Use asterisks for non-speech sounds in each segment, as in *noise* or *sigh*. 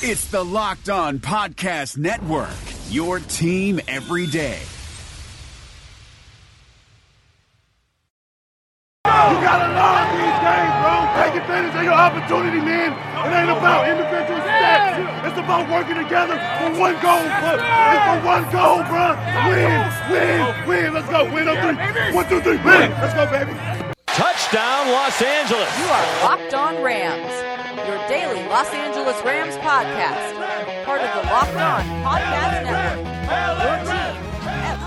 It's the Locked On Podcast Network, your team every day. You gotta learn these games, bro. Take advantage of your opportunity, man. It ain't about individual stats. It's about working together for one goal, bro. It's for one goal, bro. Win, win, win. Let's go. Win on three. One, two, three. Win. Let's go, baby. Touchdown, Los Angeles. You are Locked On Rams, your daily Los Angeles Rams podcast. Part of the Locked On Podcast Network. Your team. ev-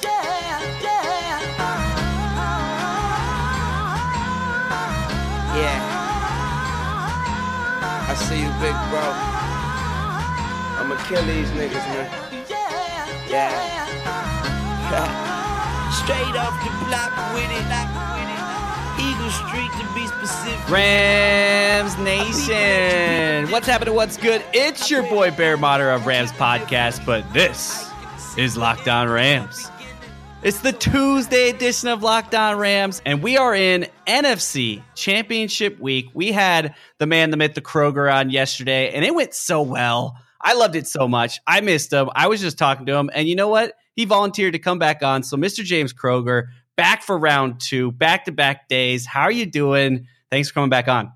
Yeah. Yeah I see you, big bro. I'ma kill these niggas, man. Yeah. yeah. *laughs* Straight off the block with it. Street to be specific. Rams Nation. What's happening? What's good? It's your boy Bear Motter of Rams Podcast, but this is Locked On Rams. It's the Tuesday edition of Locked On Rams, and we are in NFC Championship Week. We had the man, the myth, the Kroeger on yesterday, and it went so well. I loved it so much. I missed him. I was just talking to him, and you know what? He volunteered to come back on. So, Mr. James Kroeger, back for round two, back to back days. How are you doing? Thanks for coming back on.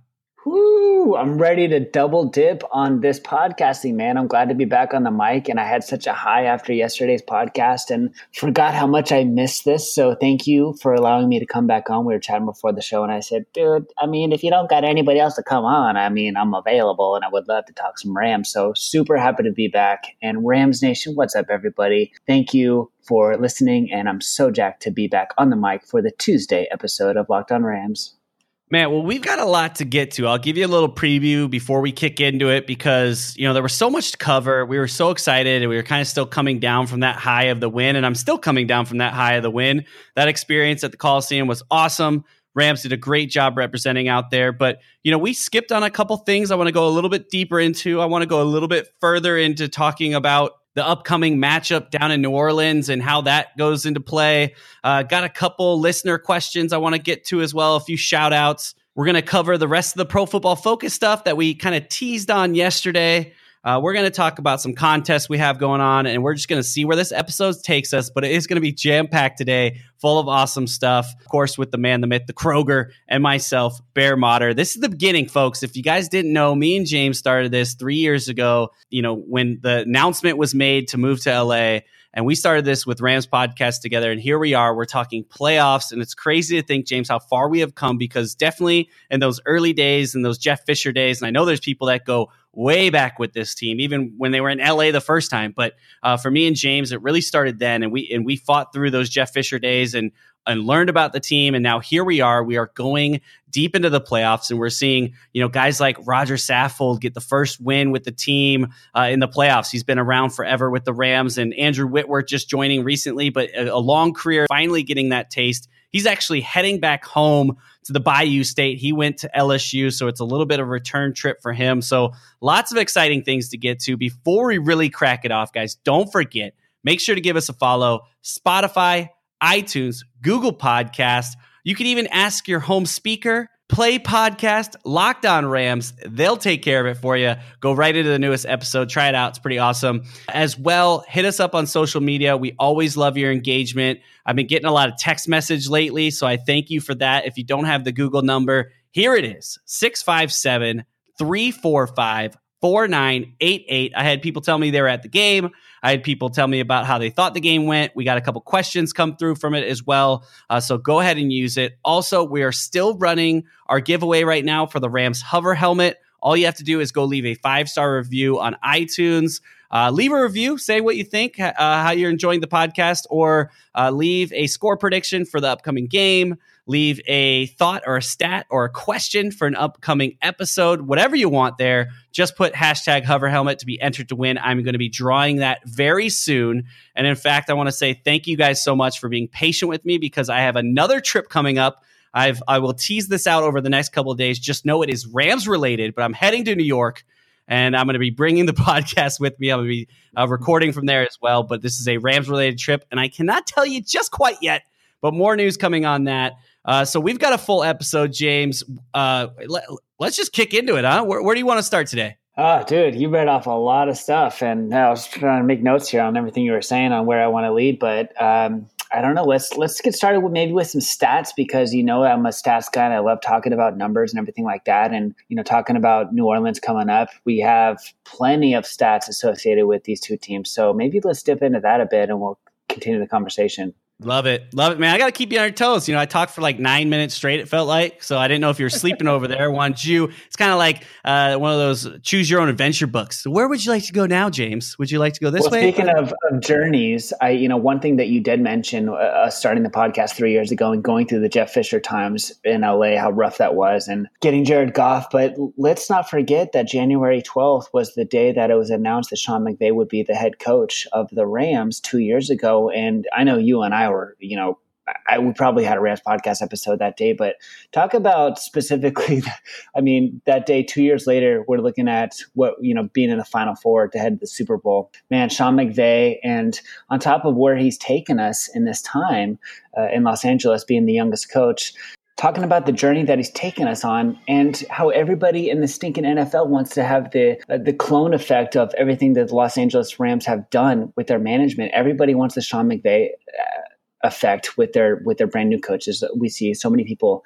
I'm ready to double dip on this podcasting, man. I'm glad to be back on the mic, and I had such a high after yesterday's podcast and forgot how much I missed this. So thank you for allowing me to come back on. We were chatting before the show, and I said, dude, I mean, if you don't got anybody else to come on, I mean, I'm available, and I would love to talk some Rams. So super happy to be back. And Rams Nation, what's up, everybody? Thank you for listening, and I'm so jacked to be back on the mic for the Tuesday episode of Locked On Rams. Man, well, we've got a lot to get to. I'll give you a little preview before we kick into it because, you know, there was so much to cover. We were so excited and we were kind of still coming down from that high of the win. And I'm still coming down from that high of the win. That experience at the Coliseum was awesome. Rams did a great job representing out there. But, you know, we skipped on a couple things I want to go a little bit deeper into. I want to go a little bit further into talking about the upcoming matchup down in New Orleans and how that goes into play. Uh, got a couple listener questions I want to get to as well, a few shout outs. We're going to cover the rest of the pro football focus stuff that we kind of teased on yesterday. Uh, we're going to talk about some contests we have going on, and we're just going to see where this episode takes us. But it is going to be jam packed today, full of awesome stuff. Of course, with the man, the myth, the Kroeger, and myself, Bear Motter. This is the beginning, folks. If you guys didn't know, me and James started this three years ago. You know, when the announcement was made to move to LA. And we started this with Rams podcast together. And here we are. We're talking playoffs. And it's crazy to think, James, how far we have come because definitely in those early days and those Jeff Fisher days, and I know there's people that go way back with this team, even when they were in LA the first time. But uh, for me and James, it really started then. And we and we fought through those Jeff Fisher days and and learned about the team. And now here we are. We are going deep into the playoffs, and we're seeing you know guys like Roger Saffold get the first win with the team uh, in the playoffs. He's been around forever with the Rams, and Andrew Whitworth just joining recently, but a, a long career, finally getting that taste. He's actually heading back home to the Bayou State. He went to LSU, so it's a little bit of a return trip for him. So lots of exciting things to get to. Before we really crack it off, guys, don't forget, make sure to give us a follow. Spotify, iTunes, Google Podcast. You can even ask your home speaker, play podcast, Locked On Rams. They'll take care of it for you. Go right into the newest episode. Try it out. It's pretty awesome. As well, hit us up on social media. We always love your engagement. I've been getting a lot of text message lately, so I thank you for that. If you don't have the Google number, here it is 657 345 4988. I had people tell me they were at the game. I had people tell me about how they thought the game went. We got a couple questions come through from it as well. Uh, so go ahead and use it. Also, we are still running our giveaway right now for the Rams hover helmet. All you have to do is go leave a five star review on iTunes. Uh, leave a review, say what you think, uh, how you're enjoying the podcast, or uh, leave a score prediction for the upcoming game. Leave a thought or a stat or a question for an upcoming episode, whatever you want there. Just put hashtag hover helmet to be entered to win. I'm going to be drawing that very soon. And in fact, I want to say thank you guys so much for being patient with me because I have another trip coming up. I've I will tease this out over the next couple of days. Just know it is Rams related, but I'm heading to New York and I'm going to be bringing the *laughs* podcast with me. I'm going to be uh, recording from there as well. But this is a Rams related trip, and I cannot tell you just quite yet. But more news coming on that. Uh, so we've got a full episode, James. Uh, let, us just kick into it, huh? Where, where do you want to start today? Oh, dude, you read off a lot of stuff, and I was trying to make notes here on everything you were saying on where I want to lead. But um, I don't know. Let's let's get started with maybe with some stats because you know I'm a stats guy and I love talking about numbers and everything like that. And you know, talking about New Orleans coming up, we have plenty of stats associated with these two teams. So maybe let's dip into that a bit and we'll continue the conversation. Love it. Love it, man. I got to keep you on your toes. You know, I talked for like nine minutes straight, it felt like. So I didn't know if you were sleeping over there. Wanted you, it's kind of like uh, one of those choose your own adventure books. So where would you like to go now, James? Would you like to go this well, way? Speaking of, of, journeys, I, you know, one thing that you did mention uh, starting the podcast three years ago and going through the Jeff Fisher times in LA, how rough that was, and getting Jared Goff. But let's not forget that January 12th was the day that it was announced that Sean McVay would be the head coach of the Rams two years ago. And I know you and I were, you know, I, we probably had a Rams podcast episode that day, but talk about specifically. *laughs* I mean, that day, two years later, we're looking at what you know being in the Final Four to head to the Super Bowl. Man, Sean McVay, and on top of where he's taken us in this time uh, in Los Angeles, being the youngest coach, talking about the journey that he's taken us on and how everybody in the stinking NFL wants to have the uh, the clone effect of everything that the Los Angeles Rams have done with their management. Everybody wants the Sean McVay uh, effect with their with their brand new coaches. We see so many people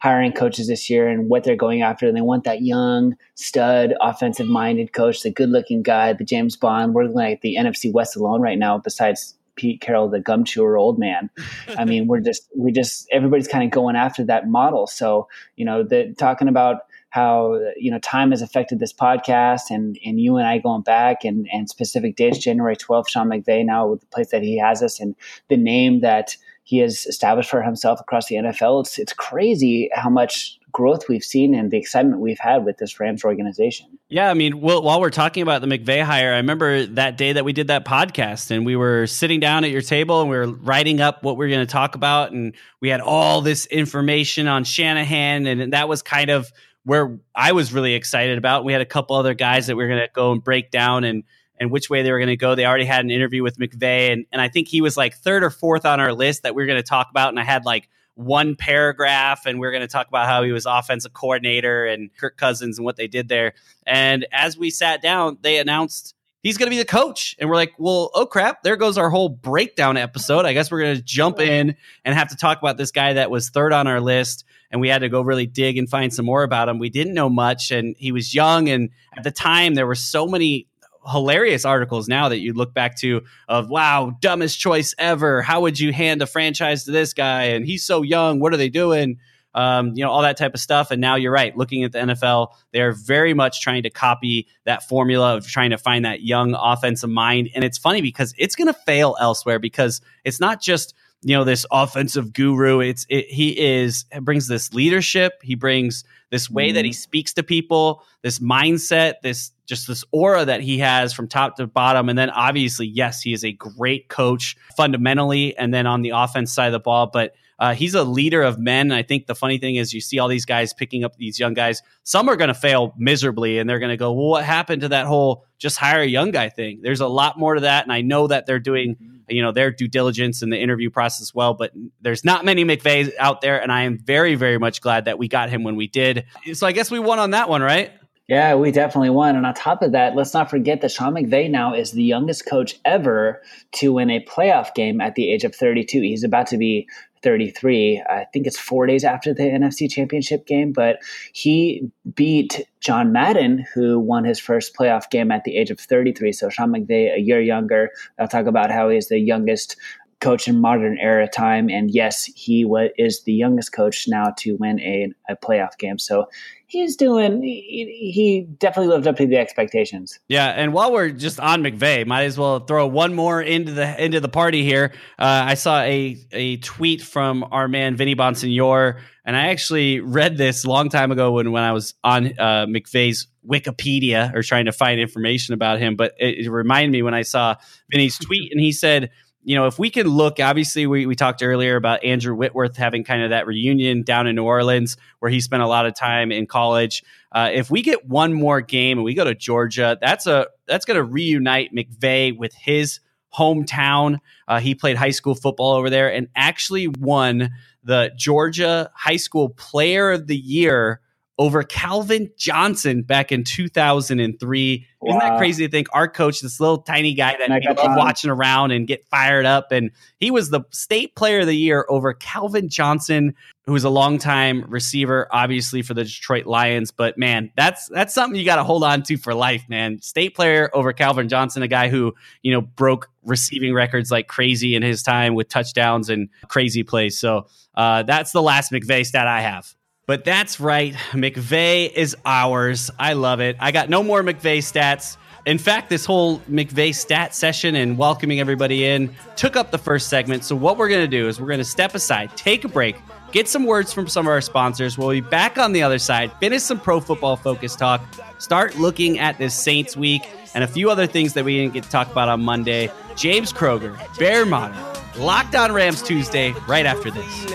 hiring coaches this year and what they're going after. And they want that young, stud, offensive minded coach, the good looking guy, the James Bond. We're like the NFC West alone right now, besides Pete Carroll, the gum chewer old man. I mean, we're just, we just, everybody's kind of going after that model. So, you know, the talking about how you know time has affected this podcast and and you and I going back and and specific dates January 12th Sean McVay now with the place that he has us and the name that he has established for himself across the NFL it's it's crazy how much growth we've seen and the excitement we've had with this Rams organization. Yeah, I mean, well, while we're talking about the McVay hire, I remember that day that we did that podcast and we were sitting down at your table and we were writing up what we are going to talk about and we had all this information on Shanahan and that was kind of where I was really excited about. We had a couple other guys that we are going to go and break down and and which way they were going to go. They already had an interview with McVay, and and I think he was like third or fourth on our list that we are going to talk about. And I had like one paragraph, and we are going to talk about how he was offensive coordinator and Kirk Cousins and what they did there. And as we sat down, they announced he's going to be the coach. And we're like, well, oh crap, there goes our whole breakdown episode. I guess we're going to jump in and have to talk about this guy that was third on our list and we had to go really dig and find some more about him. We didn't know much, and he was young, and at the time there were so many hilarious articles now that you look back to of wow dumbest choice ever how would you hand a franchise to this guy and he's so young what are they doing um, you know all that type of stuff. And now you're right. Looking at the nfl they're very much trying to copy that formula of trying to find that young offensive mind. And it's funny because it's going to fail elsewhere because it's not just you know this offensive guru. It's it, he is brings this leadership. He brings this way mm. that he mm-hmm. speaks to people this mindset this just this aura that he has from top to bottom. And then obviously yes he is a great coach fundamentally and then on the offense side of the ball. But uh, he's a leader of men. And I think the funny thing is, you see all these guys picking up these young guys. Some are going to fail miserably, and they're going to go, "Well, what happened to that whole just hire a young guy thing?" There's a lot more to that, and I know that they're doing, mm-hmm. you know, their due diligence in the interview process as well. But there's not many McVays out there, and I am very, very much glad that we got him when we did. So I guess we won on that one, right? Yeah, we definitely won. And on top of that, let's not forget that Sean McVay now is the youngest coach ever to win a playoff game at the age of 32. He's about to be 33. I think it's four days after the NFC Championship game, but he beat John Madden, who won his first playoff game at the age of 33. So Sean McVay, a year younger. I'll talk about how he's the youngest coach in modern era time. And yes, he was, is the youngest coach now to win a, a playoff game. So he's doing he, he, definitely lived up to the expectations yeah and while we're just on mcvay might as well throw one more into the into the party here uh, i saw a a tweet from our man vinny bonsignore and i actually read this a long time ago when when i was on uh, wikipedia or trying to find information about him but it, it reminded me when i saw vinny's tweet and he said you know, if we can look, obviously, we, we talked earlier about Andrew Whitworth having kind of that reunion down in New Orleans where he spent a lot of time in college. Uh, if we get one more game and we go to Georgia, that's a that's going to reunite McVay with his hometown. Uh, he played high school football over there and actually won the Georgia High School Player of the Year over Calvin Johnson back in 2003. Isn't that crazy to think our coach, this little tiny guy that we love watching around and get fired up, and he was the state player of the year over Calvin Johnson, who was a longtime receiver, obviously for the Detroit Lions. But man, that's that's something you got to hold on to for life, man. State player over Calvin Johnson, a guy who you know broke receiving records like crazy in his time with touchdowns and crazy plays. So uh, that's the last McVay stat I have. But that's right. McVay is ours. I love it. I got no more McVay stats. In fact, this whole McVay stat session and welcoming everybody in took up the first segment. So, what we're going to do is we're going to step aside, take a break, get some words from some of our sponsors. We'll be back on the other side, finish some pro football focus talk, start looking at this Saints week, and a few other things that we didn't get to talk about on Monday. James Kroeger, Bear Motter, Locked on Rams Tuesday, right after this.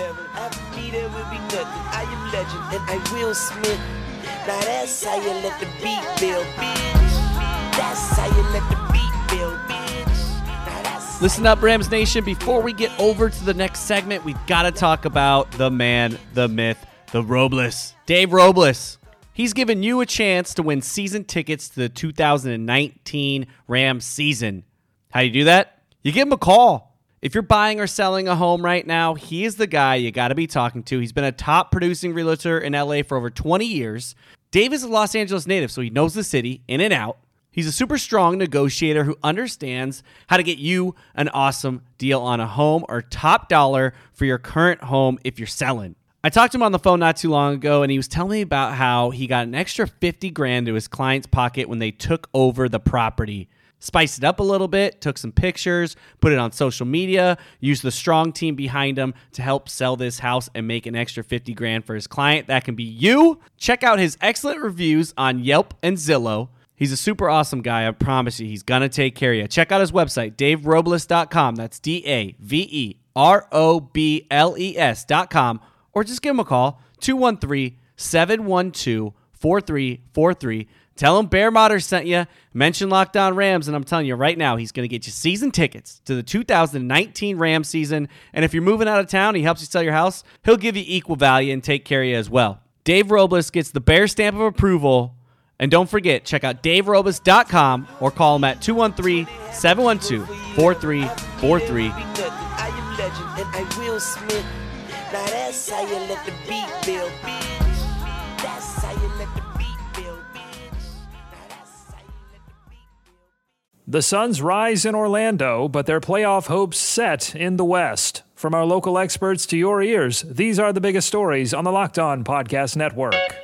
Legend, and I will Smith. Now that's how you let the beat build, bitch. That's how you let the beat build, bitch. Listen up, Rams Nation. Before we get over to the next segment, we've got to talk about the man, the myth, the Robles. Dave Robles. He's given you a chance to win season tickets to the 2019 Rams season. How do you do that? You give him a call. If you're buying or selling a home right now, he is the guy you got to be talking to. He's been a top producing realtor in LA for over 20 years. Dave is a Los Angeles native, so he knows the city in and out. He's a super strong negotiator who understands how to get you an awesome deal on a home or top dollar for your current home if you're selling. I talked to him on the phone not too long ago and he was telling me about how he got an extra 50 grand to his client's pocket when they took over the property. Spiced it up a little bit, took some pictures, put it on social media, used the strong team behind him to help sell this house and make an extra 50 grand for his client. That can be you. Check out his excellent reviews on Yelp and Zillow. He's a super awesome guy. I promise you, he's going to take care of you. Check out his website, daverobles.com. That's D A V E R O B L E S.com. Or just give him a call, 213 712 4343. Tell him Bear Motter sent you. Mention Locked On Rams, and I'm telling you right now, he's going to get you season tickets to the 2019 Rams season. And if you're moving out of town, he helps you sell your house. He'll give you equal value and take care of you as well. Dave Robles gets the Bear stamp of approval. And don't forget, check out daverobles.com or call him at 213 712 4343. I am legend, and I will Smith. Now that's how you let the beat build, The Suns rise in Orlando, but their playoff hopes set in the West. From our local experts to your ears, these are the biggest stories on the Locked On Podcast Network.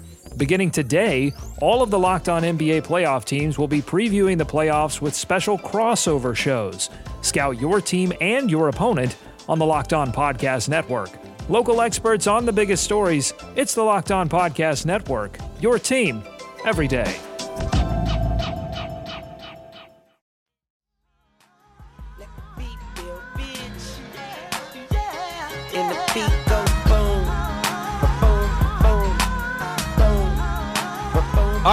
Beginning today, all of the Locked On NBA playoff teams will be previewing the playoffs with special crossover shows. Scout your team and your opponent on the Locked On Podcast Network. Local experts on the biggest stories. It's the Locked On Podcast Network. Your team every day.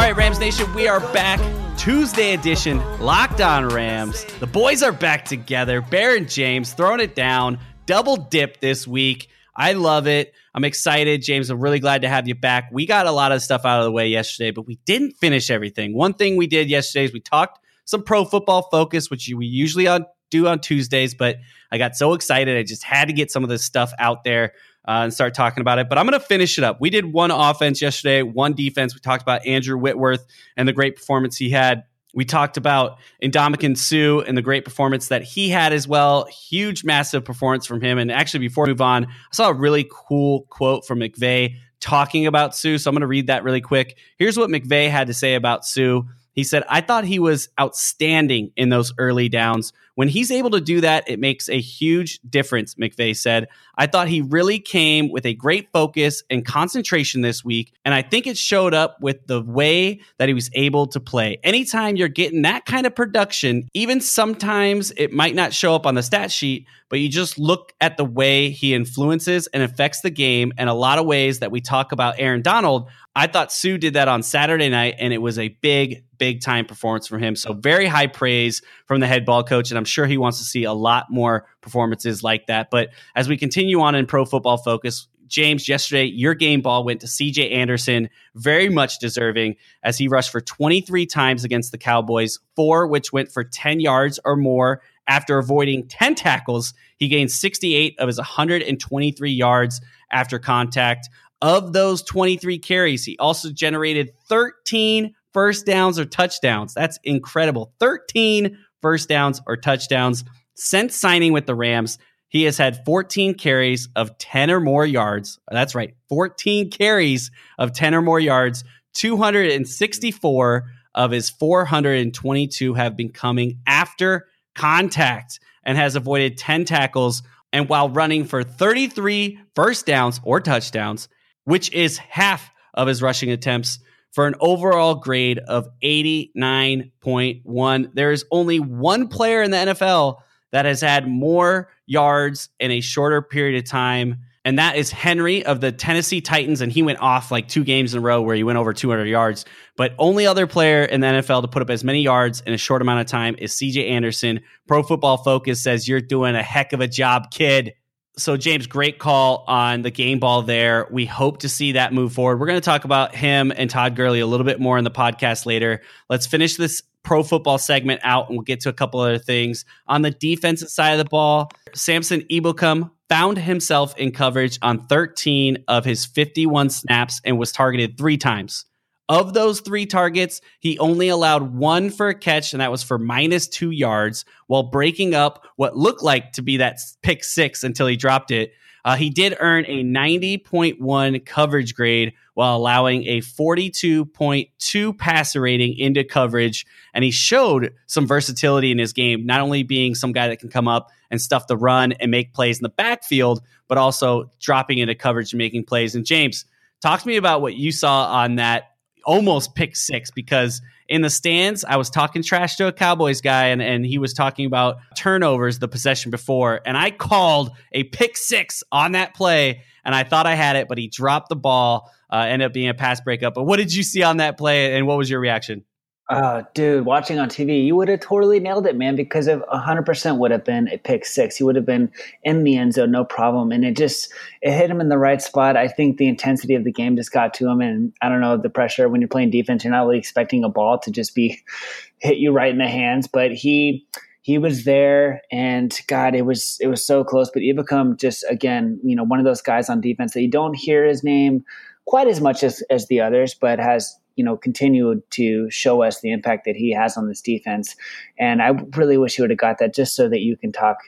Right, Rams Nation, we are back. Tuesday edition, Locked On Rams. The boys are back together. Bear and James throwing it down. Double dip this week. I love it. I'm excited. James, I'm really glad to have you back. We got a lot of stuff out of the way yesterday, but we didn't finish everything. One thing we did yesterday is we talked some pro football focus, which we usually do on Tuesdays, but I got so excited. I just had to get some of this stuff out there uh, and start talking about it. But I'm going to finish it up. We did one offense yesterday, one defense. We talked about Andrew Whitworth and the great performance he had. We talked about Ndamukong Suh and the great performance that he had as well. Huge, massive performance from him. And actually, before we move on, I saw a really cool quote from McVay talking about Suh. So I'm going to read that really quick. Here's what McVay had to say about Suh. He said, I thought he was outstanding in those early downs. When he's able to do that, it makes a huge difference, McVay said. I thought he really came with a great focus and concentration this week. And I think it showed up with the way that he was able to play. Anytime you're getting that kind of production, even sometimes it might not show up on the stat sheet, but you just look at the way he influences and affects the game and a lot of ways that we talk about Aaron Donald. I thought Suh did that on Saturday night, and it was a big, big time performance from him. So, very high praise from the head ball coach. And I'm sure he wants to see a lot more performances like that. But as we continue on in Pro Football Focus, James, yesterday, your game ball went to CJ Anderson, very much deserving, as he rushed for 23 times against the Cowboys, four which went for 10 yards or more. After avoiding 10 tackles, he gained 68 of his 123 yards after contact. Of those 23 carries, he also generated 13 first downs or touchdowns. That's incredible. 13 first downs or touchdowns. Since signing with the Rams, he has had 14 carries of 10 or more yards. That's right, 14 carries of 10 or more yards. 264 of his 422 have been coming after contact and has avoided 10 tackles. And while running for 33 first downs or touchdowns, which is half of his rushing attempts for an overall grade of 89.1. There is only one player in the NFL that has had more yards in a shorter period of time. And that is Henry of the Tennessee Titans. And he went off like two games in a row where he went over 200 yards. But only other player in the NFL to put up as many yards in a short amount of time is CJ Anderson. Pro Football Focus says you're doing a heck of a job, kid so James, great call on the game ball there. We hope to see that move forward. We're going to talk about him and Todd Gurley a little bit more in the podcast later. Let's finish this pro football segment out and we'll get to a couple other things. On the defensive side of the ball, Samson Ebukam found himself in coverage on 13 of his 51 snaps and was targeted three times. Of those three targets, he only allowed one for a catch, and that was for minus two yards, while breaking up what looked like to be that pick six until he dropped it. Uh, he did earn a 90.1 coverage grade while allowing a 42.2 passer rating into coverage. And he showed some versatility in his game, not only being some guy that can come up and stuff the run and make plays in the backfield, but also dropping into coverage and making plays. And James, talk to me about what you saw on that almost pick six because in the stands, I was talking trash to a Cowboys guy and, and he was talking about turnovers the possession before. And I called a pick six on that play and I thought I had it, but he dropped the ball, uh, ended up being a pass breakup. But what did you see on that play and what was your reaction? Oh, dude, watching on TV, you would have totally nailed it, man, because of 100% would have been a pick six. He would have been in the end zone, no problem. And it just, it hit him in the right spot. I think the intensity of the game just got to him. And I don't know, the pressure when you're playing defense, you're not really expecting a ball to just be *laughs* hit you right in the hands. But he, he was there and God, it was, it was so close. But Ebukam just, again, you know, one of those guys on defense that you don't hear his name quite as much as, as the others, but has you know continued to show us the impact that he has on this defense. And I really wish he would have got that just so that you can talk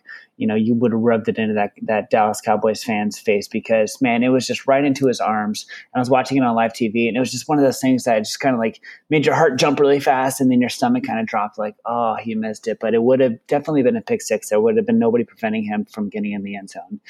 you know, you would have rubbed it into that that Dallas Cowboys fan's face because man, it was just right into his arms. And I was watching it on live TV, and it was just one of those things that just kind of like made your heart jump really fast, and then your stomach kind of dropped, like, oh, he missed it. But it would have definitely been a pick six. There would have been nobody preventing him from getting in the end zone.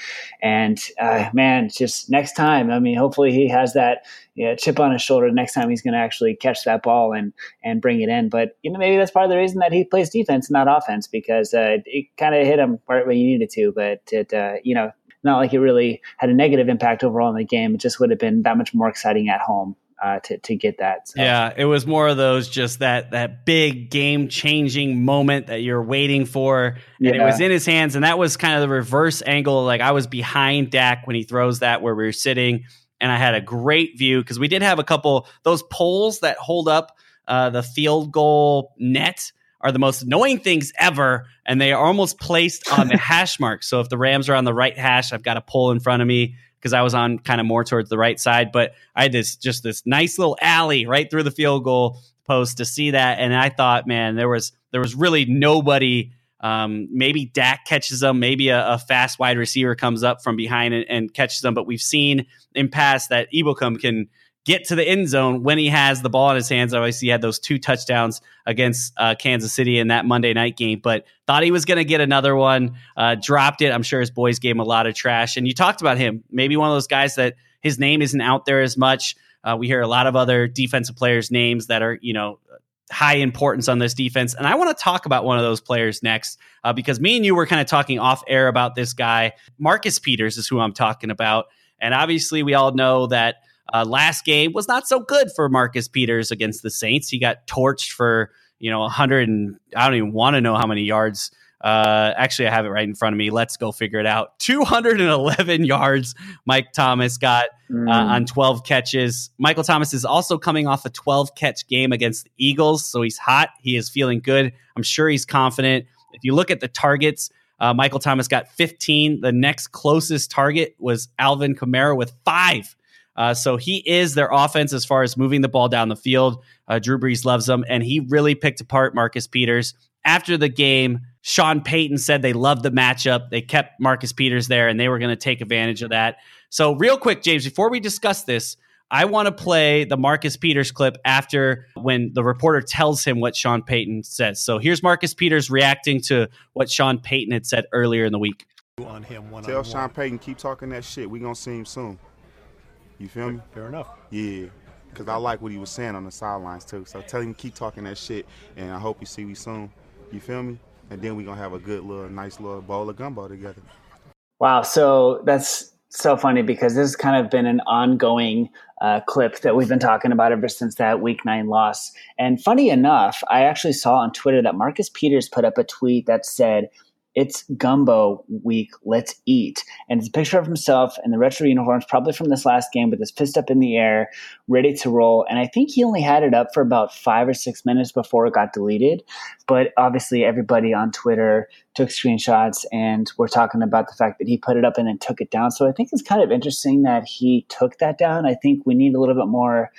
And uh, man, just next time, I mean, hopefully he has that yeah, chip on his shoulder next time he's going to actually catch that ball and and bring it in. But you know, maybe that's part of the reason that he plays defense, not offense, because uh, it kind of hit him right when you needed to, but it, uh, you know, not like it really had a negative impact overall in the game. It just would have been that much more exciting at home. Uh, to to get that. So. Yeah, it was more of those just that that big game changing moment that you're waiting for, and yeah. it was in his hands, and that was kind of the reverse angle. Like I was behind Dak when he throws that where we were sitting, and I had a great view because we did have a couple those poles that hold up uh, the field goal net are the most annoying things ever, and they are almost placed on the *laughs* hash mark. So if the Rams are on the right hash, I've got a pole in front of me because I was on kind of more towards the right side. But I had this just this nice little alley right through the field goal post to see that, and I thought, man, there was there was really nobody. Um, maybe Dak catches them. Maybe a, a, fast wide receiver comes up from behind and, and, catches them. But we've seen in past that Ebukam can get to the end zone when he has the ball in his hands. Obviously, he had those two touchdowns against uh, Kansas City in that Monday night game, but thought he was going to get another one. Uh, dropped it. I'm sure his boys gave him a lot of trash. And you talked about him, maybe one of those guys that his name isn't out there as much. Uh, we hear a lot of other defensive players' names that are, you know, high importance on this defense. And I want to talk about one of those players next uh, because me and you were kind of talking off air about this guy. Marcus Peters is who I'm talking about. And obviously, we all know that uh, last game was not so good for Marcus Peters against the Saints. He got torched for you know 100 and I don't even want to know how many yards. Uh, actually, I have it right in front of me. Let's go figure it out. 211 yards Mike Thomas got uh, mm. on 12 catches. Michael Thomas is also coming off a 12 catch game against the Eagles, so he's hot. He is feeling good. I'm sure he's confident. If you look at the targets, uh, Michael Thomas got 15. The next closest target was Alvin Kamara with five. Uh, so he is their offense as far as moving the ball down the field. Uh, Drew Brees loves them, and he really picked apart Marcus Peters. After the game, Sean Payton said they loved the matchup. They kept Marcus Peters there, and they were going to take advantage of that. So, real quick, James, before we discuss this, I want to play the Marcus Peters clip after when the reporter tells him what Sean Payton says. So, here's Marcus Peters reacting to what Sean Payton had said earlier in the week. On him one Tell Sean Payton keep talking that shit. We're gonna see him soon. You feel me? Fair enough. Yeah. Cause I like what he was saying on the sidelines too. So tell him keep talking that shit, and I hope you see me soon. You feel me? And then we're gonna have a good little, nice little bowl of gumbo together. Wow. So that's so funny because this has kind of been an ongoing uh, clip that we've been talking about ever since that week nine loss. And funny enough, I actually saw on Twitter that Marcus Peters put up a tweet that said it's gumbo week. Let's eat. And it's a picture of himself in the retro uniforms, probably from this last game, with his fist up in the air, ready to roll. And I think he only had it up for about five or six minutes before it got deleted. But obviously, everybody on Twitter took screenshots and we're talking about the fact that he put it up and then took it down. So I think it's kind of interesting that he took that down. I think we need a little bit more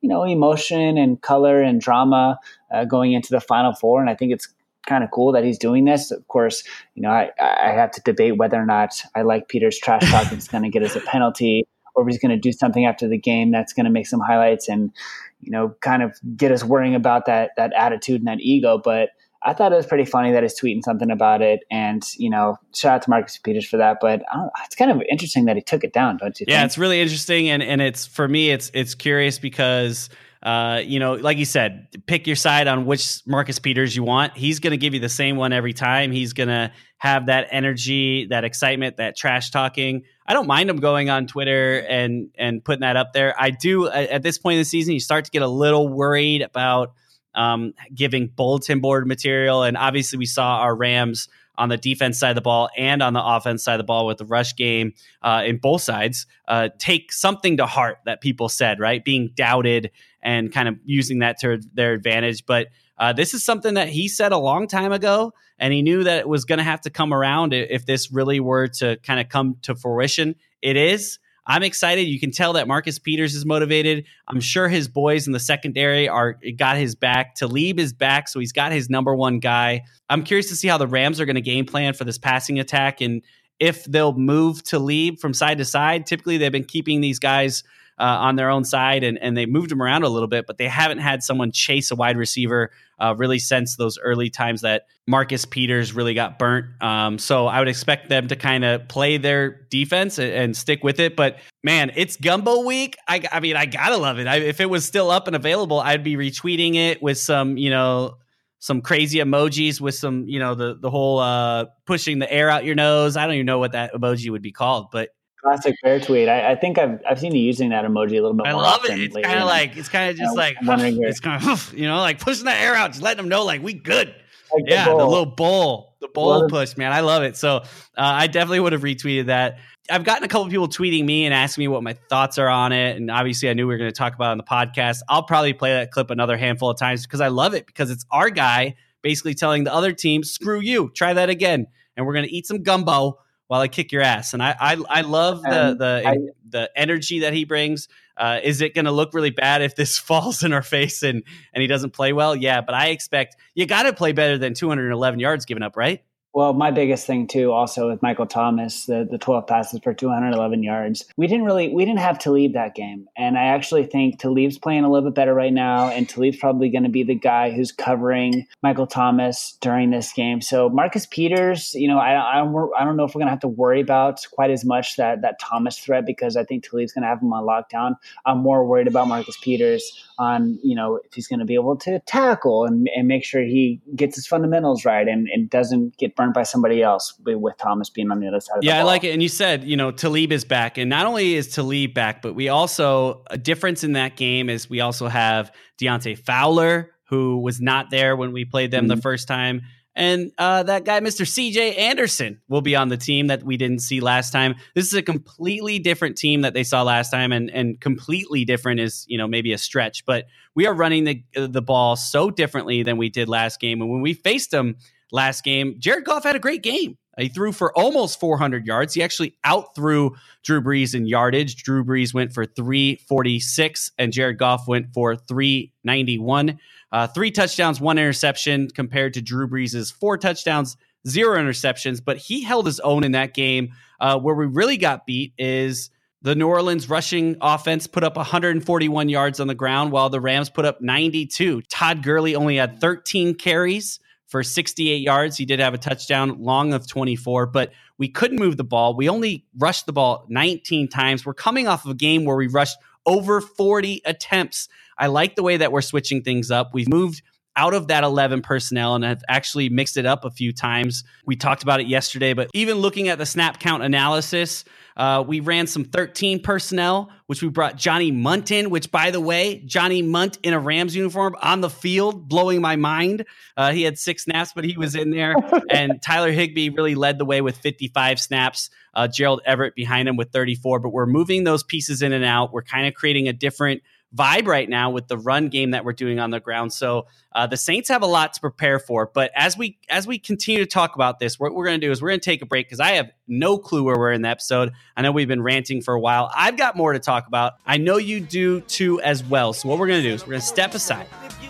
you know emotion and color and drama uh, going into the final four and i think it's kind of cool that he's doing this. Of course, you know, I, I have to debate whether or not I like Peter's trash talk It's going to get us a penalty or if he's going to do something after the game that's going to make some highlights and, you know, kind of get us worrying about that, that attitude and that ego. But I thought it was pretty funny that he's tweeting something about it. And, you know, shout out to Marcus Peters for that. But it's kind of interesting that he took it down, don't you think? yeah, think? it's really interesting. And, and it's, for me, it's, it's curious because – uh, you know, like you said, pick your side on which Marcus Peters you want. He's going to give you the same one every time. He's going to have that energy, that excitement, that trash talking. I don't mind him going on Twitter and and putting that up there. I do at this point in the season, you start to get a little worried about um, giving bulletin board material, and obviously we saw our Rams on the defense side of the ball and on the offense side of the ball with the rush game uh, in both sides uh, take something to heart that people said, right? Being doubted and kind of using that to their advantage. But uh, this is something that he said a long time ago, and he knew that it was going to have to come around if this really were to kind of come to fruition. It is. I'm excited. You can tell that Marcus Peters is motivated. I'm sure his boys in the secondary are got his back. Talib is back, so he's got his number one guy. I'm curious to see how the Rams are going to game plan for this passing attack and if they'll move Talib from side to side. Typically, they've been keeping these guys uh, on their own side, and, and they moved him around a little bit, but they haven't had someone chase a wide receiver uh, really since those early times that Marcus Peters really got burnt. Um, so I would expect them to kind of play their defense and, and, stick with it. But man, it's gumbo week. I, I mean, I gotta love it. I, if it was still up and available, I'd be retweeting it with some, you know, some crazy emojis with some, you know, the the whole uh, pushing the air out your nose. I don't even know what that emoji would be called, but Classic bear tweet. I, I, think I've I've seen you using that emoji a little bit. I more love it. It's kind of like it's kind of just like *sighs* it's kind of *sighs* you know like pushing the air out, just letting them know like we good. Like yeah, the, the, little bowl, the bowl push, man. I love it. So uh, I definitely would have retweeted that. I've gotten a couple people tweeting me and asking me what my thoughts are on it, and obviously I knew we were going to talk about it on the podcast. I'll probably play that clip another handful of times because I love it because it's our guy basically telling the other team, "Screw you, try that again," and we're going to eat some gumbo while I kick your ass. And I I, I love the the I, the energy that he brings. Uh, is it going to look really bad if this *laughs* falls in our face and and he doesn't play well? Yeah, but I expect you got to play better than 211 yards given up, right? Well, my biggest thing too, also with Michael Thomas, the the 12 passes for 211 yards. We didn't really we didn't have Talib that game, and I actually think Talib's playing a little bit better right now, and Talib's probably going to be the guy who's covering Michael Thomas during this game. So Marcus Peters, you know, I I don't, I don't know if we're going to have to worry about quite as much that that Thomas threat because I think Talib's going to have him on lockdown. I'm more worried about Marcus Peters on you know if he's going to be able to tackle and, and make sure he gets his fundamentals right and, and doesn't get burned by somebody else with Thomas being on the other side of yeah, I like it. And you said, you know, Talib is back. And not only is Talib back, but we also, a difference in that game is we also have Dante Fowler, who was not there when we played them mm-hmm. the first time. And uh, that guy, Mr. CJ Anderson, will be on the team that we didn't see last time. This is a completely different team that they saw last time, and and completely different is you know maybe a stretch, but we are running the the ball so differently than we did last game. And when we faced them last game. Jared Goff had a great game. He threw for almost 400 yards. He actually outthrew Drew Brees in yardage. Drew Brees went for 346, and Jared Goff went for 391. Uh, three touchdowns, one interception, compared to Drew Brees' four touchdowns, zero interceptions. But he held his own in that game. Uh, where we really got beat is the New Orleans rushing offense put up 141 yards on the ground, while the Rams put up 92. Todd Gurley only had 13 carries for 68 yards. He did have a touchdown, long of 24, but we couldn't move the ball. We only rushed the ball 19 times. We're coming off of a game where we rushed over 40 attempts. I like the way that we're switching things up. We've moved out of that 11 personnel and have actually mixed it up a few times. We talked about it yesterday, but even looking at the snap count analysis, uh, we ran some 13 personnel, which we brought Johnny Mundt in, which, by the way, Johnny Mundt in a Rams uniform on the field, blowing my mind. Uh, he had six snaps, but he was in there. *laughs* and Tyler Higbee really led the way with 55 snaps. Uh, Gerald Everett behind him with 34. But we're moving those pieces in and out. We're kind of creating a different vibe right now with the run game that we're doing on the ground. So uh, the Saints have a lot to prepare for. But as we as we continue to talk about this, what we're going to do is we're going to take a break because I have no clue where we're in the episode. I know we've been ranting for a while. I've got more to talk about. I know you do too as well. So what we're going to do is we're going to step aside,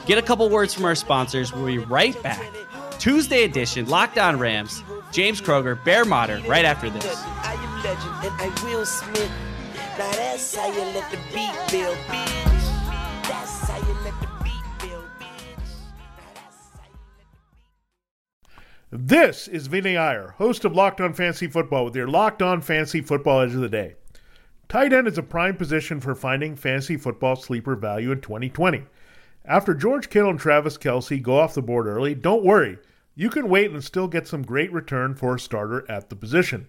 get a couple words from our sponsors. We'll be right back. Tuesday edition, Locked On Rams. James Kroeger, Bear Motter, right after this. Now that's how you let the beat build, bitch. That's how you let the beat build, bitch. This is Vinny Iyer, host of Locked On Fantasy Football, with your Locked On Fantasy Football Edge of the Day. Tight end is a prime position for finding fantasy football sleeper value in 2020. After George Kittle and Travis Kelce go off the board early, don't worry. You can wait and still get some great return for a starter at the position.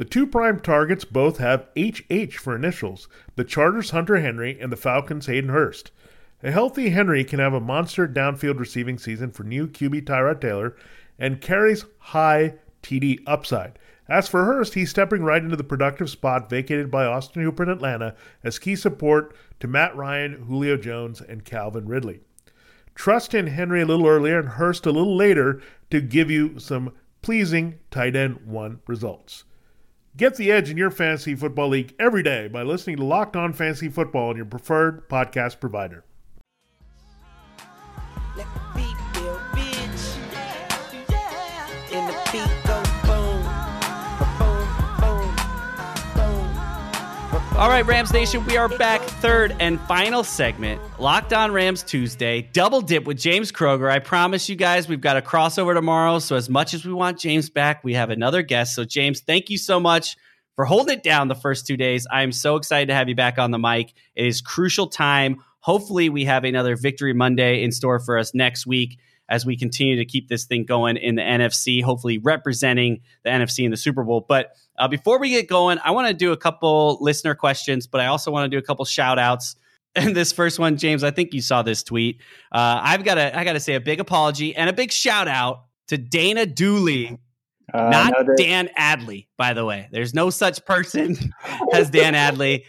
The two prime targets both have HH for initials the Chargers' Hunter Henry and the Falcons' Hayden Hurst. A healthy Henry can have a monster downfield receiving season for new QB Tyrod Taylor and carries high TD upside. As for Hurst, he's stepping right into the productive spot vacated by Austin Hooper in Atlanta as key support to Matt Ryan, Julio Jones, and Calvin Ridley. Trust in Henry a little earlier and Hurst a little later to give you some pleasing tight end one results. Get the edge in your fantasy football league every day by listening to Locked On Fantasy Football on your preferred podcast provider. All right, Rams Nation, we are back. Third and final segment, Locked On Rams Tuesday, double dip with James Kroeger. I promise you guys, we've got a crossover tomorrow. So, as much as we want James back, we have another guest. So, James, thank you so much for holding it down the first two days. I am so excited to have you back on the mic. It is crucial time. Hopefully, we have another Victory Monday in store for us next week as we continue to keep this thing going in the NFC, hopefully representing the NFC in the Super Bowl. But uh, before we get going, I want to do a couple listener questions, but I also want to do a couple shout outs. *laughs* And this first one, James, I think you saw this tweet. Uh, I've got to, I got to say a big apology and a big shout out to Dana Dooley, Uh, not no, Dan Adley, by the way. There's no such person *laughs* as Dan Adley.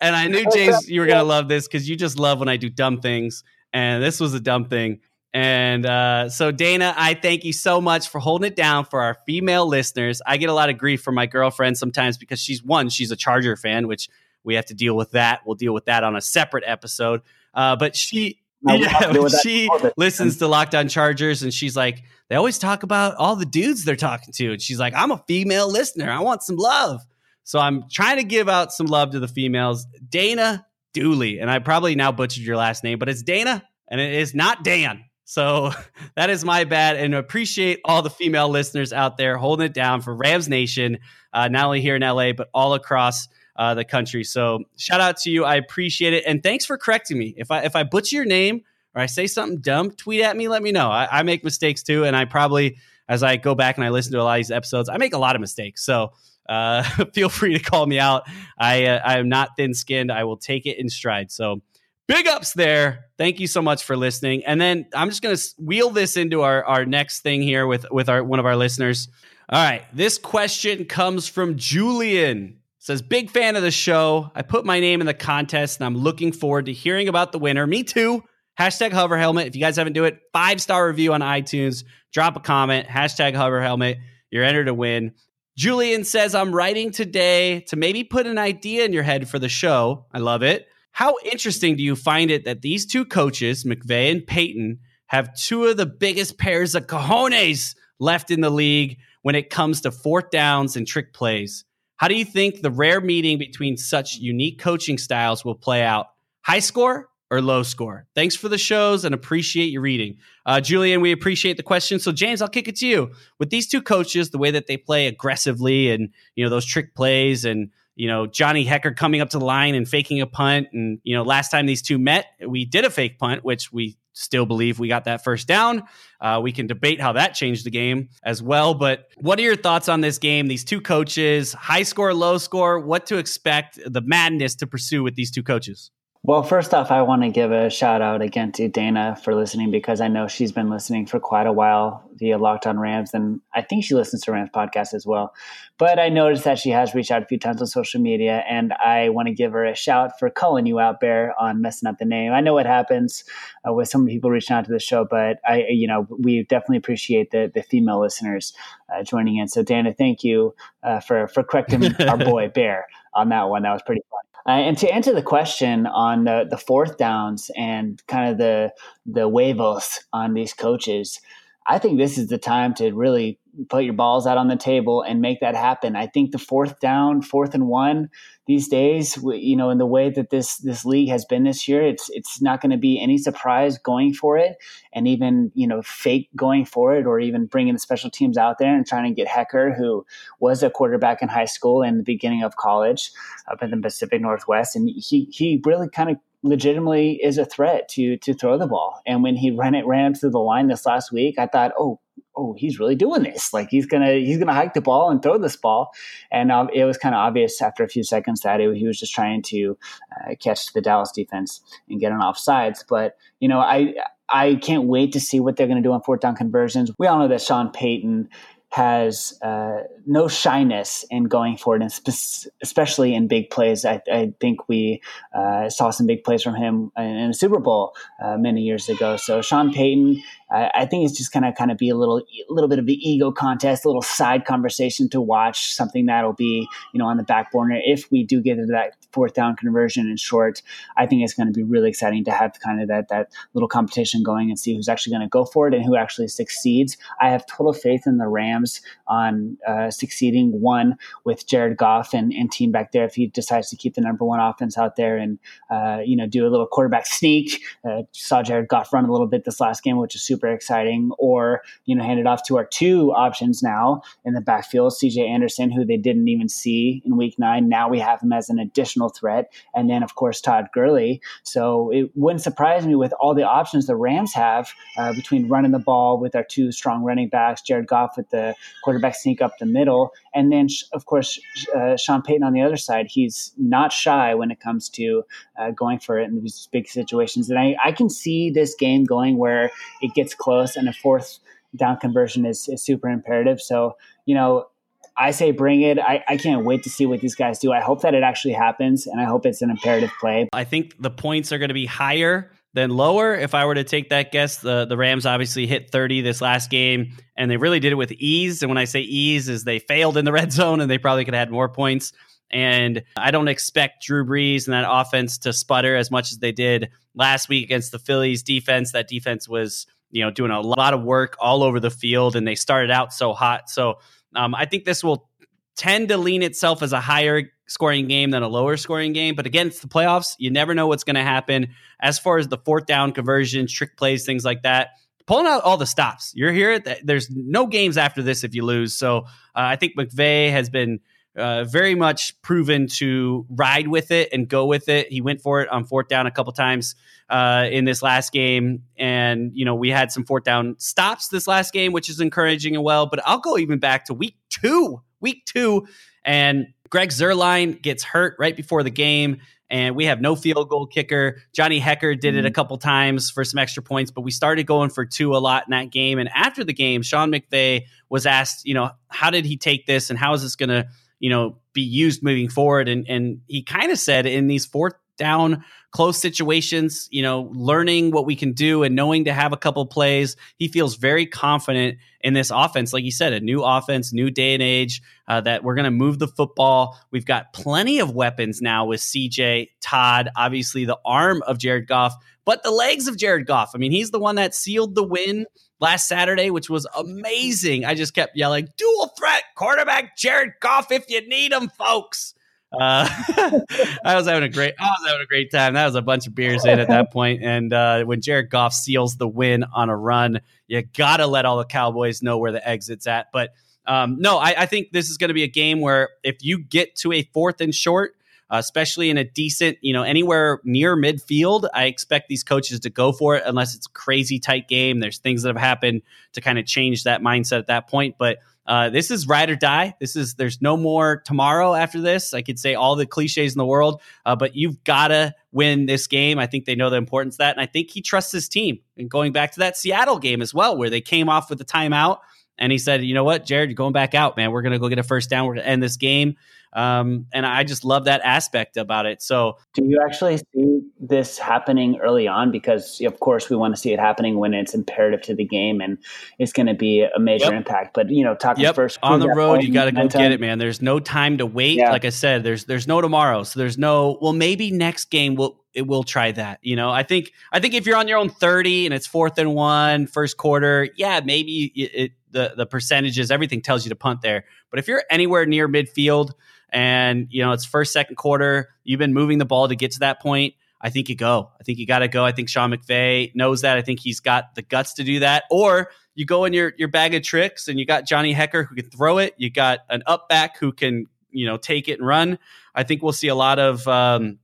And I knew *laughs* James, you were gonna love this because you just love when I do dumb things, and this was a dumb thing. And uh, so, Dana, I thank you so much for holding it down for our female listeners. I get a lot of grief from my girlfriend sometimes because she's one, she's a Charger fan, which we have to deal with that. We'll deal with that on a separate episode. Uh, but she yeah, *laughs* she listens to Locked On Chargers and she's like, they always talk about all the dudes they're talking to. And she's like, I'm a female listener. I want some love. So I'm trying to give out some love to the females. Dana Dooley, and I probably now butchered your last name, but it's Dana and it is not Dan. So *laughs* that is my bad. And appreciate all the female listeners out there holding it down for Rams Nation, uh, not only here in LA, but all across uh, the country. So shout out to you. I appreciate it. And thanks for correcting me. If I if I butcher your name or I say something dumb, tweet at me, let me know. I, I make mistakes too. And I probably, as I go back and I listen to a lot of these episodes, I make a lot of mistakes. So uh, *laughs* feel free to call me out. I uh, I am not thin skinned. I will take it in stride. So big ups there. Thank you so much for listening. And then I'm just gonna wheel this into our our next thing here with with our one of our listeners. All right, this question comes from Julian. Says big fan of the show. I put my name in the contest and i'm looking forward to hearing about the winner. Me too. Hashtag hover helmet. If you guys haven't do it five star review on itunes. Drop a comment. Hashtag hover helmet. You're entered to win. Julian says i'm writing today to maybe put an idea in your head for the show. I love it how interesting do you find it that these two coaches mcvay and Payton, have two of the biggest pairs of cojones left in the league when it comes to fourth downs and trick plays how do you think the rare meeting between such unique coaching styles will play out? High score or low score? Thanks for the shows and appreciate your reading. Uh, Julian, we appreciate the question. So, James, I'll kick it to you. With these two coaches, the way that they play aggressively and, you know, those trick plays and, you know, Johnny Hekker coming up to the line and faking a punt. And, you know, last time these two met, we did a fake punt, which we still believe we got that first down. Uh, we can debate how that changed the game as well. But what are your thoughts on this game? These two coaches, high score, low score, what to expect, the madness to pursue with these two coaches? Well, first off, I want to give a shout out again to Dana for listening because I know she's been listening for quite a while via Locked On Rams, and I think she listens to Rams podcast as well. But I noticed that she has reached out a few times on social media, and I want to give her a shout for calling you out, Bear, on messing up the name. I know what happens uh, with some people reaching out to the show, but I, you know, we definitely appreciate the the female listeners uh, joining in. So, Dana, thank you uh, for for correcting *laughs* our boy Bear on that one. That was pretty fun. Uh, and to answer the question on the, the fourth downs and kind of the the huevos on these coaches, I think this is the time to really put your balls out on the table and make that happen. I think the fourth down, fourth and one these days, you know, in the way that this this league has been this year, it's it's not going to be any surprise going for it, and even you know fake going for it, or even bringing the special teams out there and trying to get Hekker, who was a quarterback in high school and the beginning of college up in the Pacific Northwest, and he he really kind of legitimately is a threat to to throw the ball. And when he ran it ran to the line this last week, I thought, oh, oh, he's really doing this. Like he's gonna he's gonna hike the ball and throw this ball. And um, it was kind of obvious after a few seconds that it, he was just trying to uh, catch the Dallas defense and get an offsides. But you know, I I can't wait to see what they're to do on fourth down conversions. We all know that Sean Payton has uh, no shyness in going for it, and spe- especially in big plays. I, I think we uh, saw some big plays from him in, in the Super Bowl uh, many years ago. So Sean Payton I, think it's just gonna kind of be a little, a little bit of the ego contest, a little side conversation to watch. Something that'll be, you know, on the back burner if we do get into that fourth down conversion in short. I think it's going to be really exciting to have kind of that that little competition going and see who's actually going to go for it and who actually succeeds. I have total faith in the Rams on uh, succeeding one with Jared Goff and, and team back there if he decides to keep the number one offense out there and uh, you know do a little quarterback sneak. Uh, saw Jared Goff run a little bit this last game, which is super super exciting, or you know, hand it off to our two options now in the backfield, CJ Anderson, who they didn't even see in week nine. Now we have him as an additional threat, and then of course Todd Gurley. So it wouldn't surprise me with all the options the Rams have uh, between running the ball with our two strong running backs, Jared Goff with the quarterback sneak up the middle, and then of course uh, Sean Payton on the other side. He's not shy when it comes to uh, going for it in these big situations, and I, I can see this game going where it gets close and a fourth down conversion is, is super imperative. So, you know, I say bring it. I, I can't wait to see what these guys do. I hope that it actually happens and I hope it's an imperative play. I think the points are going to be higher than lower. If I were to take that guess, the, the Rams obviously hit 30 this last game and they really did it with ease. And when I say ease is they failed in the red *laughs* zone and they probably could have had more points. And I don't expect Drew Brees and that offense to sputter as much as they did last week against the Philly's defense. That defense was, you know, doing a lot of work all over the field and they started out so hot. So um, I think this will tend to lean itself as a higher scoring game than a lower scoring game. But again, the playoffs. You never know what's going to happen. As far as the fourth down conversions, trick plays, things like that, pulling out all the stops. You're here. There's no games after this if you lose. So uh, I think McVay has been uh, very much proven to ride with it and go with it. He went for it on fourth down a couple times uh, in this last game, and you know we had some fourth down stops this last game, which is encouraging and well. But I'll go even back to week two, week two, and Greg Zuerlein gets hurt right before the game and we have no field goal kicker. Johnny Hekker did it a mm-hmm. couple times for some extra points, but we started going for two a lot in that game. And after the game, Sean McVay was asked, you know, how did he take this and how is this going to, you know, be used moving forward? And and he kind of said in these fourth down close situations, you know, learning what we can do and knowing to have a couple plays. He feels very confident in this offense. Like you said, a new offense, new day and age, uh, that we're going to move the football. We've got plenty of weapons now with CJ, Todd, obviously the arm of Jared Goff, but the legs of Jared Goff. I mean, he's the one that sealed the win last Saturday, which was amazing. I just kept yelling, dual threat quarterback Jared Goff if you need him, folks. Uh, *laughs* I was having a great, I was having a great time. That was a bunch of beers in at that point. And uh, when Jared Goff seals the win on a run, you gotta let all the Cowboys know where the exit's at. But um, no, I, I, think this is going to be a game where if you get to a fourth and short, especially in a decent, you know, anywhere near midfield, I expect these coaches to go for it unless it's crazy tight game. There's things that have happened to kind of change that mindset at that point, but uh, this is ride or die. This is there's no more tomorrow after this. I could say all the cliches in the world, uh, but you've got to win this game. I think they know the importance of that, and I think he trusts his team. And going back to that Seattle game as well, where they came off with the timeout, and he said, "You know what, Jared, you're going back out, man. We're to go get a first down. We're to end this game." Um, and I just love that aspect about it. So, do you actually see this happening early on? Because of course, we want to see it happening when it's imperative to the game and it's going to be a major yep. impact. But you know, talking yep. first on the road, you got to go get it, man. There's no time to wait. Yeah. Like I said, there's there's no tomorrow, so there's no. Well, maybe next game we'll it will try that. You know, I think I think if you're on your own 30 and it's fourth and one, first quarter, yeah, maybe it, it, the the percentages, everything tells you to punt there. But if you're anywhere near midfield, and you know it's first second quarter. You've been moving the ball to get to that point. I think you go. I think you got to go. I think sean mcvay knows that. I think he's got the guts to do that. Or you go in your your bag of tricks and you got johnny Hekker who can throw it. You got an up back who can you know take it and run. I think we'll see a lot of um,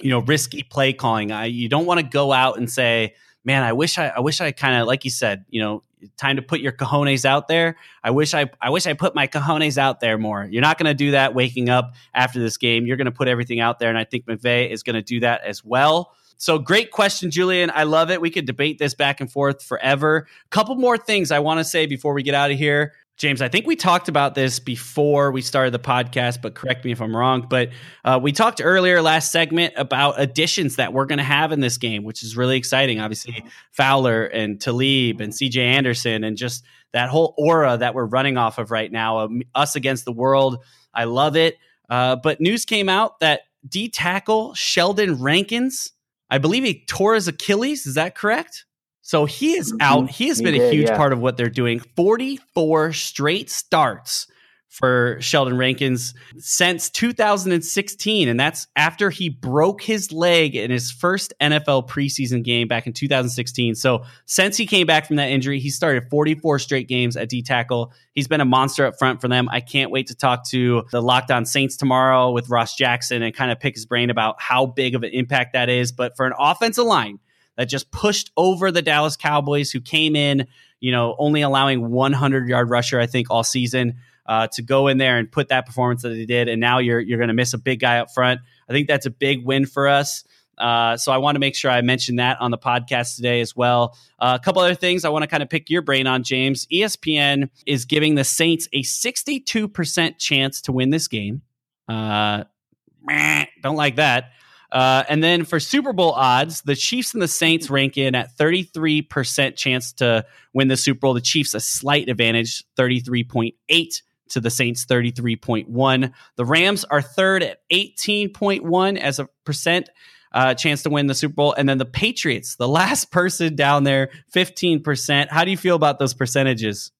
you know risky play calling. I, you don't want to go out and say man i wish i, I wish i kind of like you said you know time to put your cojones out there. I wish I I wish I put my cojones out there more. You're not going to do that waking up after this game. You're going to put everything out there, and I think McVay is going to do that as well. So great question, Julian. I love it. We could debate this back and forth forever. Couple more things I want to say before we get out of here. James, I think we talked about this before we started the podcast, but correct me if I'm wrong. But uh, we talked earlier last segment about additions that we're going to have in this game, which is really exciting. Obviously, Fowler and Talib and CJ Anderson, and just that whole aura that we're running off of right now, um, us against the world. I love it. Uh, but news came out that D tackle Sheldon Rankins, I believe he tore his Achilles. Is that correct? So he is mm-hmm. out. He has he been did, a huge yeah. part of what they're doing. 44 straight starts for Sheldon Rankins since 2016. And that's after he broke his leg in his first NFL preseason game back in 2016. So since he came back from that injury, he started 44 straight games at D tackle. He's been a monster up front for them. I can't wait to talk to the Locked On Saints tomorrow with Ross Jackson and kind of pick his brain about how big of an impact that is. But for an offensive line, that just pushed over the Dallas Cowboys, who came in, you know, only allowing 100 yard rusher, I think, all season. Uh, to go in there and put that performance that they did, and now you're you're going to miss a big guy up front. I think that's a big win for us. Uh, so I want to make sure I mention that on the podcast today as well. Uh, a couple other things I want to kind of pick your brain on, James. ESPN is giving the Saints a 62% chance to win this game. Uh, don't like that. Uh, and then for Super Bowl odds, the Chiefs and the Saints rank in at 33% chance to win the Super Bowl. The Chiefs a slight advantage, 33.8 to the Saints 33.1. The Rams are third at 18.1 as a percent uh, chance to win the Super Bowl. And then the Patriots, the last *laughs* person down there, 15%. How do you feel about those percentages?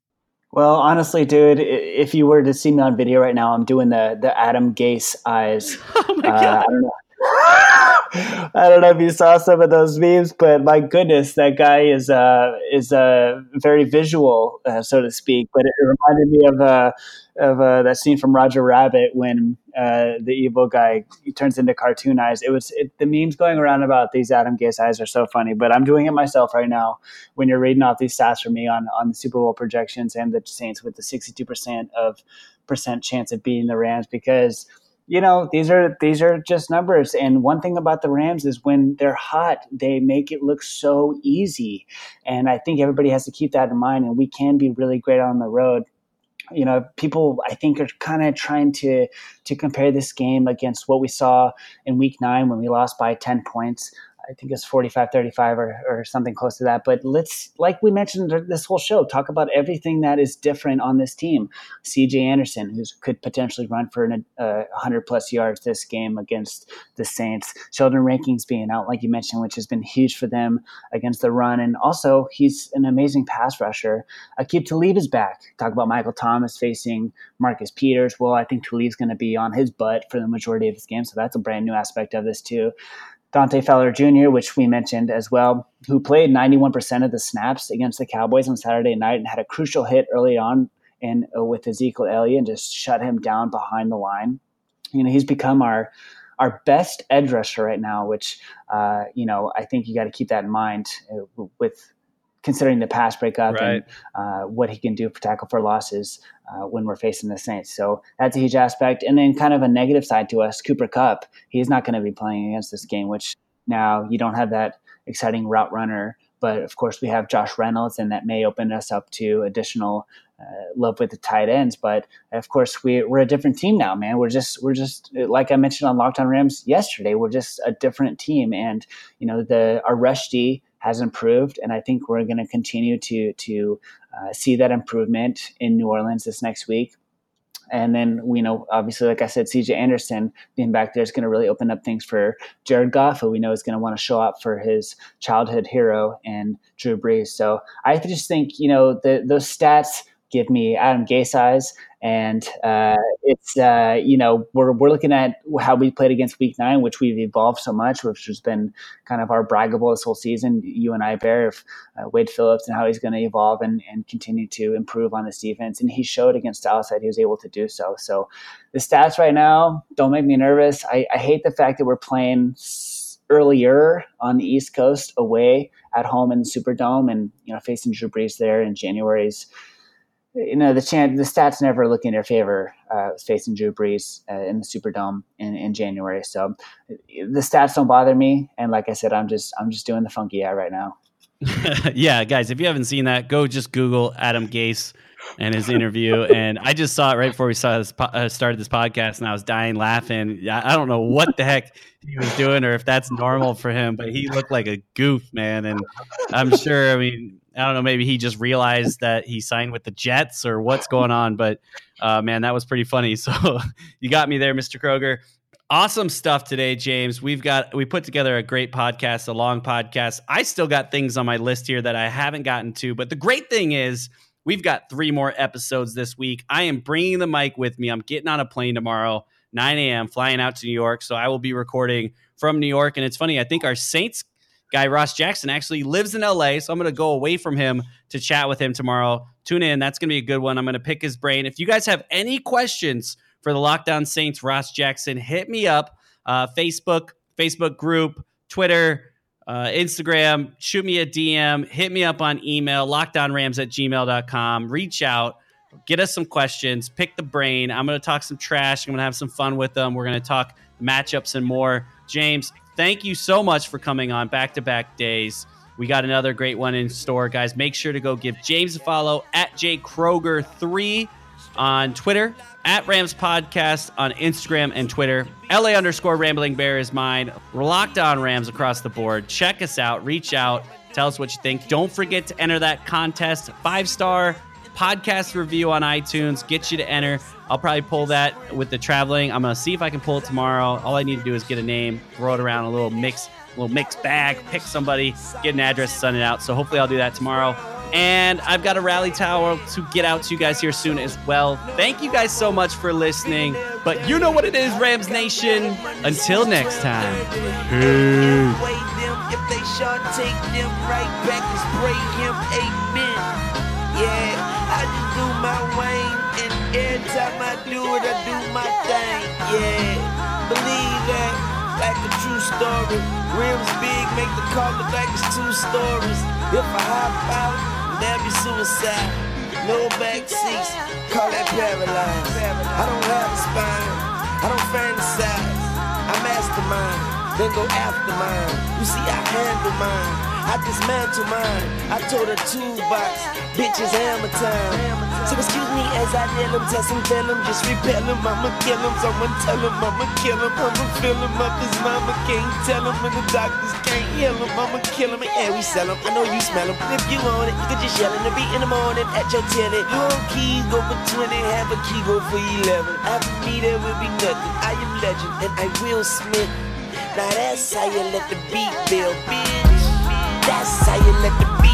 Well, honestly, dude, if you were to see me on video right now, I'm doing the the Adam Gase eyes. *laughs* Oh my god! Uh, I don't know. *laughs* I don't know if you saw some of those memes, but my goodness, that guy is uh, is uh, very visual, uh, so to speak. But it reminded me of uh, of uh, that scene from Roger Rabbit when uh, the evil guy turns into cartoon eyes. It was it, the memes going around about these Adam Gase eyes are so funny. But I'm doing it myself right now. When you're reading off these stats for me on on the Super Bowl projections and the Saints with the 62 percent of percent chance of beating the Rams because you know these are these are just numbers. And one thing about the rams is when they're hot they make it look so easy. And i think everybody has to keep that in mind. And we can be really great on the road. You know people i think are kind of trying to to compare this game against what we saw in week 9 when we lost by 10 points I think it's 45 35 or, or something close to that. But let's, like we mentioned this whole show, talk about everything that is different on this team. CJ Anderson, who could potentially run for an, uh, 100 plus yards this game against the Saints. Sheldon Rankins being out, like you mentioned, which has been huge for them against the run. And also, he's an amazing pass rusher. Aqib Talib is back. Talk about Michael Thomas facing Marcus Peters. Well, I think Talib's going to be on his butt for the majority of this game. So that's a brand new aspect of this, too. Dante Fowler Jr., which we mentioned as well, who played 91% of the snaps against the Cowboys on Saturday night and had a crucial hit early on in uh, with Ezekiel Elliott and just shut him down behind the line. You know, he's become our our best edge rusher right now, which uh, you know I think you got to keep that in mind uh, with considering the pass breakup right. and uh, what he can do for tackle for losses uh, when we're facing the Saints. So that's a huge aspect. And then kind of a negative side to us, Cooper Kupp, He's not going to be playing against this game, which now you don't have that exciting route runner. But of course, we have Josh Reynolds, and that may open us up to additional uh, love with the tight ends. But of course, we, we're a different team now, man. We're just we're just like I mentioned on Locked On Rams yesterday. We're just a different team, and you know the our rush D has improved, and I think we're going to continue to to uh, see that improvement in New Orleans this next week. And then we know, obviously, like I said, CJ Anderson being back there is going to really open up things for Jared Goff, who we know is going to want to show up for his childhood hero and Drew Brees. So I just think, you know, the, those stats give me Adam Gase eyes. And uh, it's, uh, you know, we're, we're looking at how we played against week nine, which we've evolved so much, which has been kind of our braggable this whole season. You and I, Bear, of uh, Wade Phillips and how he's going to evolve and, and continue to improve on this defense. And he showed against Dallas that he was able to do so. So the stats right now don't make me nervous. I, I hate the fact that we're playing earlier on the East Coast away at home in the Superdome and, you know, facing Drew Brees there in January's – you know the chance the stats never look in their favor uh, facing Drew Brees uh, in the Superdome in, in January. So the stats don't bother me, and like I said, I'm just I'm just doing the funky eye right now. *laughs* yeah, guys, if you haven't seen that, go just Google Adam Gase and his interview. *laughs* and I just saw it right before we saw this, uh, started this podcast, and I was dying laughing. I don't know what the heck he was doing, or if that's normal for him, but he looked like a goof, man. And I'm sure, I mean, I don't know, maybe he just realized that he signed with the Jets or what's going on, but uh, man, that was pretty funny. *laughs* So you got me there, Mr. Kroeger. Awesome stuff today, James. We've got we put together a great podcast, a long podcast. I still got things on my list here that I haven't gotten to, but the great thing is we've got three more episodes this week. I am bringing the mic with me. I'm getting on a plane tomorrow, 9 a.m., flying out to New York. So I will be recording from New York. And it's funny, I think our Saints guy Ross Jackson actually lives in LA, so I'm going to go away from him to chat with him tomorrow. Tune in, that's going to be a good one. I'm going to pick his brain. If you guys have any questions for the Locked On Saints, Ross Jackson, hit me up. Uh, Facebook, Facebook group, Twitter, uh, Instagram, shoot me a DM, hit me up on email, lockdownrams at gmail.com. Reach out, get us some questions, pick the brain. I'm going to talk some trash. I'm going to have some fun with them. We're going to talk matchups and more. James, thank you so much for coming on back to back days. We got another great one in store, guys. Make sure to go give James a follow at jkroger3 on Twitter, at Rams Podcast on Instagram and Twitter. LA underscore Rambling Bear is mine. We're locked on Rams across the board. Check us out, reach out, tell us what you think. Don't forget to enter that contest. Five star podcast review on iTunes. Get you to enter. I'll probably pull that with the traveling. I'm gonna see if I can pull it tomorrow. All I need to do is get a name, throw it around a little mix, little mixed bag, pick somebody, get an address, send it out. So hopefully I'll do that tomorrow. And I've got a rally towel to get out to you guys here soon as well. Thank you guys so much for listening. But you know what it is, Rams Nation. Until next time. Weigh Yeah, I just do my Wayne, and every time I do it, I do my thing. Yeah, believe that, like a true story. Rims big, make the car look like it's two stories. If I hop out, that'd be suicide. No back seats, call that paralyzed. I don't have a spine, I don't fantasize. I mastermind, then go after mine. You see, I handle mine. I dismantle mine. I told her toolbox, bitches hammer time. So excuse me as I nail him, test him, venom, just repel him. I'ma kill someone tell I'ma kill. I'ma fill him up, his mama can't tell and the doctors can't heal. I'ma kill and we sell. I know you smell. If you want it, you can just yell in the beat in the morning at your tenant. Whole keys go for 20, have a key go for 11. After me, there will be nothing. I am legend, and I will Smith. Now that's how you let the beat build, bitch. That's how you let the beat